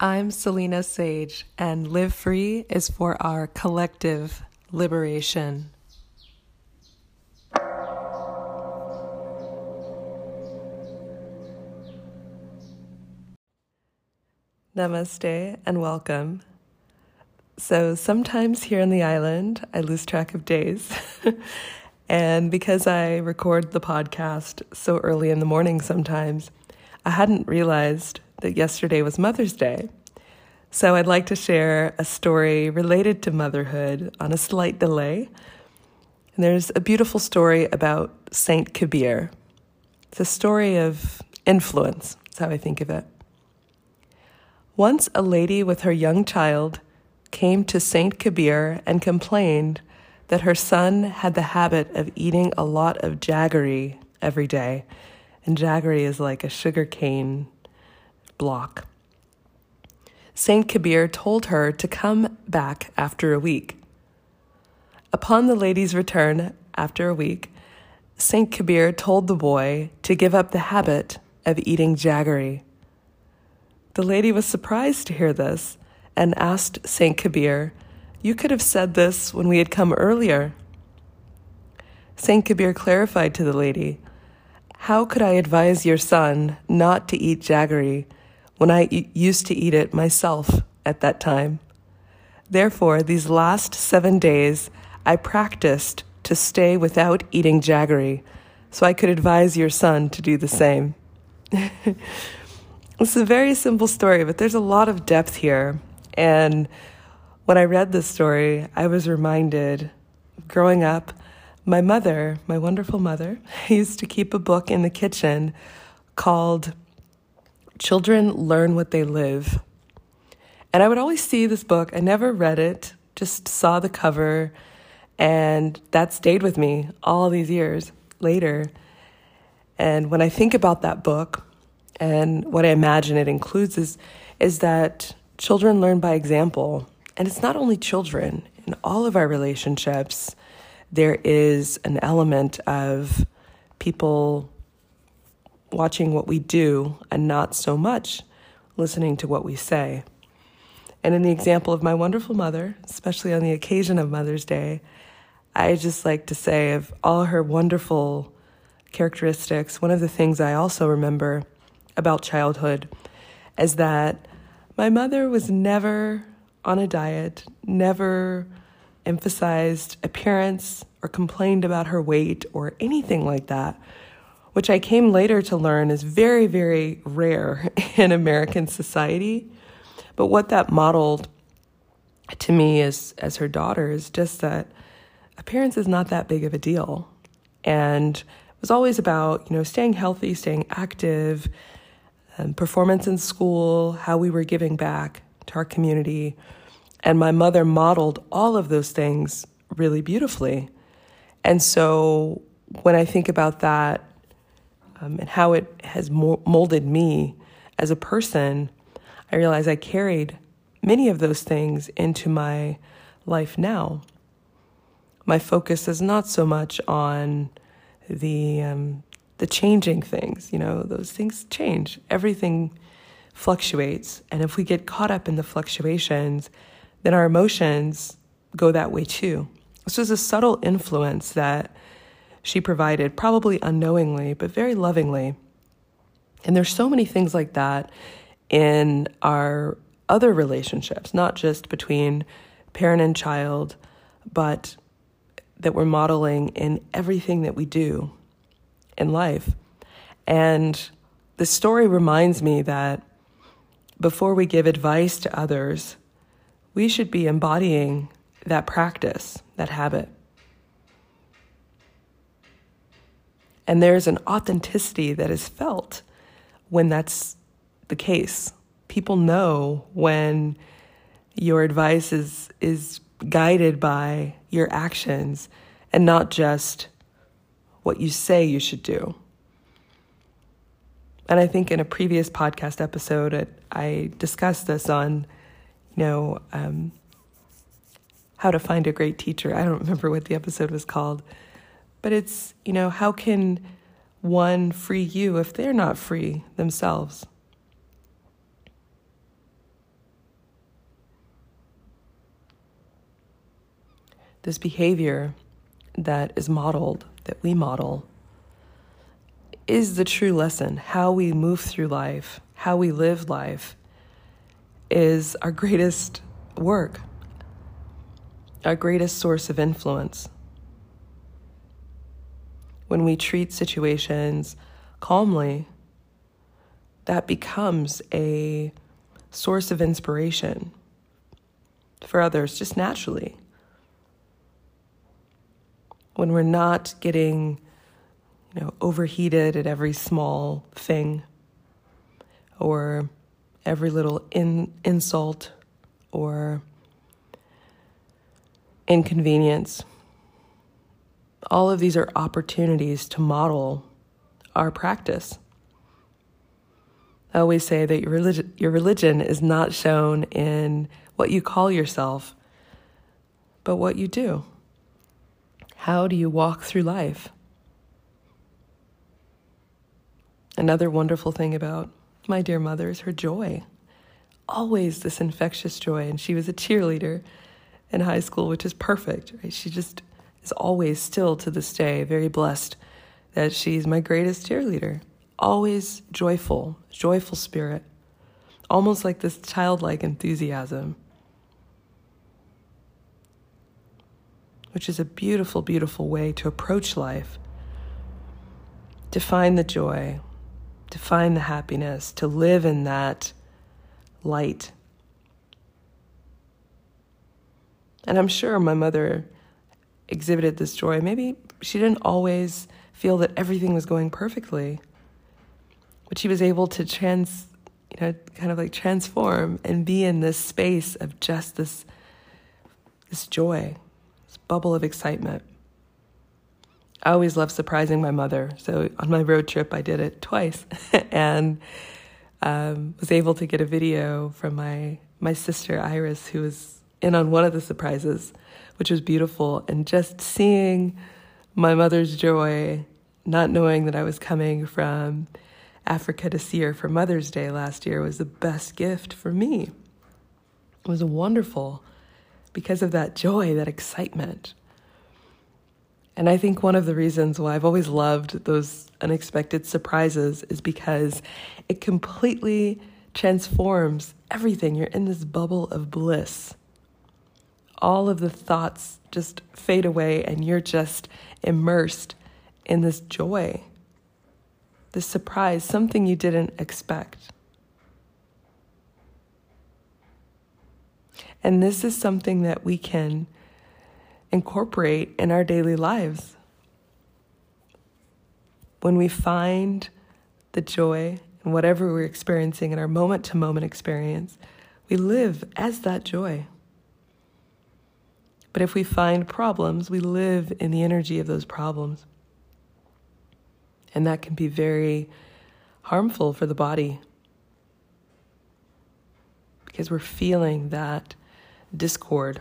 I'm Selena Sage, and Live Free is for our collective liberation. Namaste and welcome. So, sometimes here on the island, I lose track of days. and because I record the podcast so early in the morning sometimes, I hadn't realized that yesterday was Mother's Day. So I'd like to share a story related to motherhood on a slight delay. And there's a beautiful story about Saint Kabir. It's a story of influence, that's how I think of it. Once a lady with her young child came to Saint Kabir and complained that her son had the habit of eating a lot of jaggery every day. And jaggery is like a sugar cane block. Saint Kabir told her to come back after a week. Upon the lady's return after a week, Saint Kabir told the boy to give up the habit of eating jaggery. The lady was surprised to hear this and asked Saint Kabir, You could have said this when we had come earlier. Saint Kabir clarified to the lady, How could I advise your son not to eat jaggery when I used to eat it myself at that time. Therefore, these last seven days, I practiced to stay without eating jaggery, so I could advise your son to do the same. it's a very simple story, but there's a lot of depth here. And when I read this story, I was reminded growing up, my mother, my wonderful mother, used to keep a book in the kitchen called Children Learn What They Live. And I would always see this book. I never read it, just saw the cover, and that stayed with me all these years later. And when I think about that book and what I imagine it includes is, is that children learn by example. And it's not only children, in all of our relationships, there is an element of people watching what we do and not so much listening to what we say. And in the example of my wonderful mother, especially on the occasion of Mother's Day, I just like to say of all her wonderful characteristics, one of the things I also remember about childhood is that my mother was never on a diet, never emphasized appearance or complained about her weight or anything like that which I came later to learn is very, very rare in American society. But what that modeled to me as, as her daughter is just that appearance is not that big of a deal. And it was always about, you know, staying healthy, staying active, um, performance in school, how we were giving back to our community. And my mother modeled all of those things really beautifully. And so when I think about that um, and how it has molded me as a person, I realize I carried many of those things into my life now. My focus is not so much on the um, the changing things. You know, those things change. Everything fluctuates, and if we get caught up in the fluctuations, then our emotions go that way too. This was a subtle influence that she provided, probably unknowingly, but very lovingly. And there's so many things like that in our other relationships, not just between parent and child, but that we're modeling in everything that we do in life. And the story reminds me that before we give advice to others, we should be embodying that practice, that habit. And there's an authenticity that is felt when that's the case. People know when your advice is, is guided by your actions and not just what you say you should do. And I think in a previous podcast episode, I discussed this on, you know, um, how to find a great teacher. I don't remember what the episode was called, but it's, you know, how can one free you if they're not free themselves? This behavior that is modeled, that we model, is the true lesson. How we move through life, how we live life, is our greatest work, our greatest source of influence. When we treat situations calmly, that becomes a source of inspiration for others just naturally. When we're not getting, you know, overheated at every small thing or every little in, insult or inconvenience. All of these are opportunities to model our practice. I always say that your religion, your religion is not shown in what you call yourself, but what you do. How do you walk through life? Another wonderful thing about my dear mother is her joy. Always this infectious joy. And she was a cheerleader in high school, which is perfect. Right? She just is always still to this day very blessed that she's my greatest cheerleader. Always joyful, joyful spirit, almost like this childlike enthusiasm, which is a beautiful, beautiful way to approach life, to find the joy, to find the happiness, to live in that light. And I'm sure my mother exhibited this joy. Maybe she didn't always feel that everything was going perfectly, but she was able to trans, you know, kind of like transform and be in this space of just this, this joy, this bubble of excitement. I always love surprising my mother. So on my road trip, I did it twice, and um, was able to get a video from my my sister Iris, who was in on one of the surprises, which was beautiful. And just seeing my mother's joy, not knowing that I was coming from Africa to see her for Mother's Day last year, was the best gift for me. It was wonderful because of that joy, that excitement. And I think one of the reasons why I've always loved those unexpected surprises is because it completely transforms everything. You're in this bubble of bliss. All of the thoughts just fade away, and you're just immersed in this joy, this surprise, something you didn't expect. And this is something that we can incorporate in our daily lives. When we find the joy in whatever we're experiencing in our moment to moment experience, we live as that joy. But if we find problems, we live in the energy of those problems. And that can be very harmful for the body because we're feeling that discord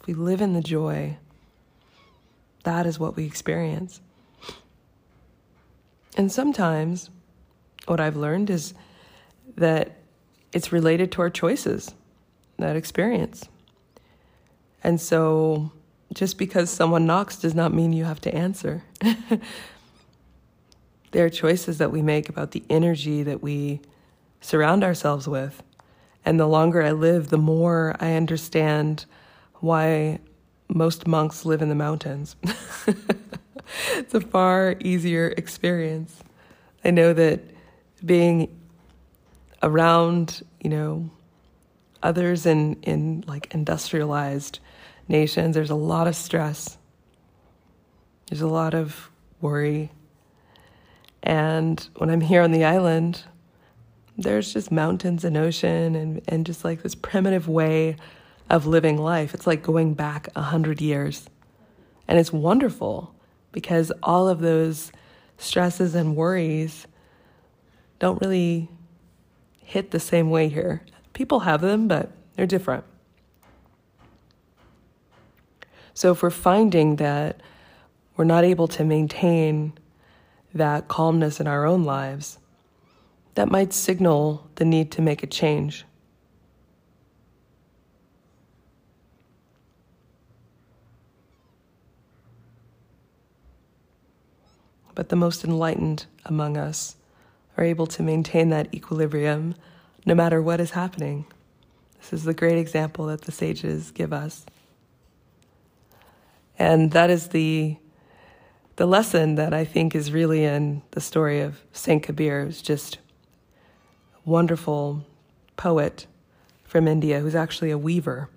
If we live in the joy, that is what we experience. And sometimes what I've learned is that it's related to our choices, that experience. And so just because someone knocks does not mean you have to answer. there are choices that we make about the energy that we surround ourselves with. And the longer I live, the more I understand why most monks live in the mountains. it's a far easier experience. I know that being around, you know, others in, in like industrialized nations, there's a lot of stress. There's a lot of worry. And when I'm here on the island, there's just mountains and ocean and, and just like this primitive way of living life. It's like going back a hundred years. And it's wonderful because all of those stresses and worries don't really hit the same way here. People have them, but they're different. So if we're finding that we're not able to maintain that calmness in our own lives, that might signal the need to make a change. But the most enlightened among us are able to maintain that equilibrium no matter what is happening. This is the great example that the sages give us. And that is the the lesson that I think is really in the story of Saint Kabir, who's just a wonderful poet from India who's actually a weaver.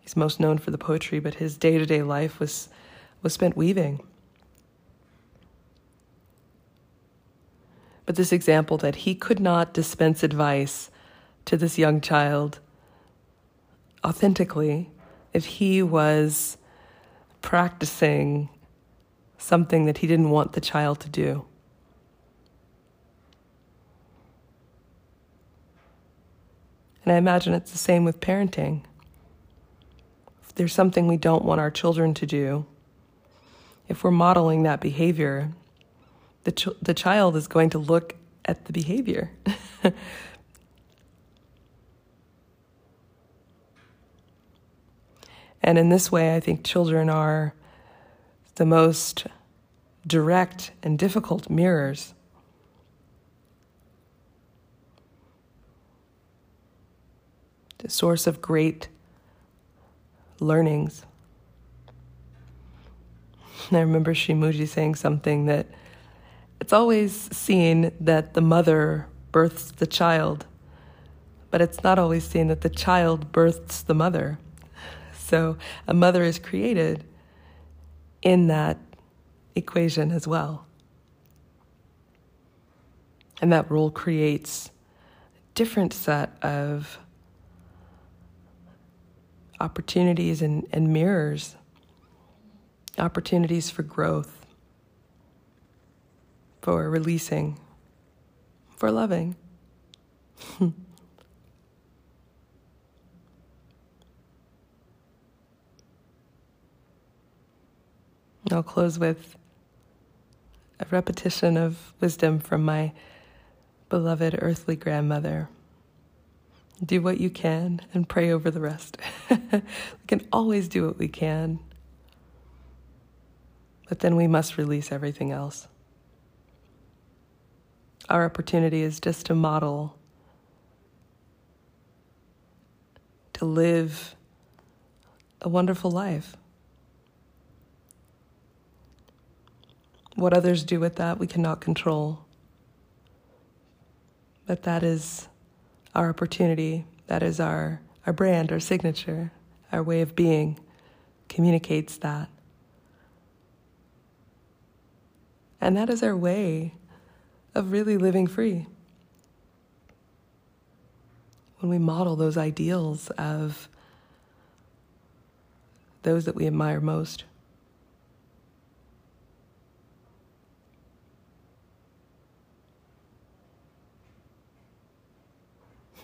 He's most known for the poetry, but his day-to-day life was was spent weaving. But this example that he could not dispense advice to this young child authentically if he was practicing something that he didn't want the child to do. And I imagine it's the same with parenting. If there's something we don't want our children to do, if we're modeling that behavior, the, ch- the child is going to look at the behavior. and in this way, I think children are the most direct and difficult mirrors. The source of great learnings. I remember Shimuji saying something that it's always seen that the mother births the child, but it's not always seen that the child births the mother. So a mother is created in that equation as well. And that role creates a different set of opportunities and, and mirrors, opportunities for growth, for releasing, for loving. I'll close with a repetition of wisdom from my beloved earthly grandmother. Do what you can and pray over the rest. we can always do what we can, but then we must release everything else. Our opportunity is just to model, to live a wonderful life. What others do with that, we cannot control. But that is our opportunity. That is our, our brand, our signature, our way of being communicates that. And that is our way of really living free. When we model those ideals of those that we admire most.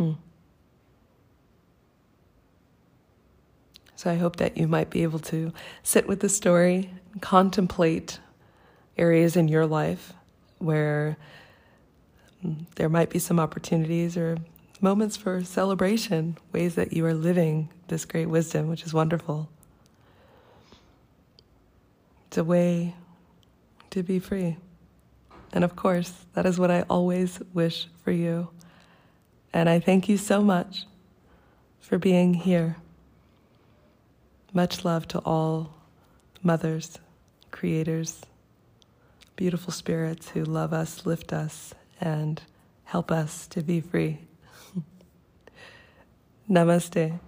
Hmm. So I hope that you might be able to sit with the story, and contemplate areas in your life where hmm, there might be some opportunities or moments for celebration, ways that you are living this great wisdom, which is wonderful. It's a way to be free. And of course, that is what I always wish for you. And I thank you so much for being here. Much love to all mothers, creators, beautiful spirits who love us, lift us, and help us to be free. Namaste.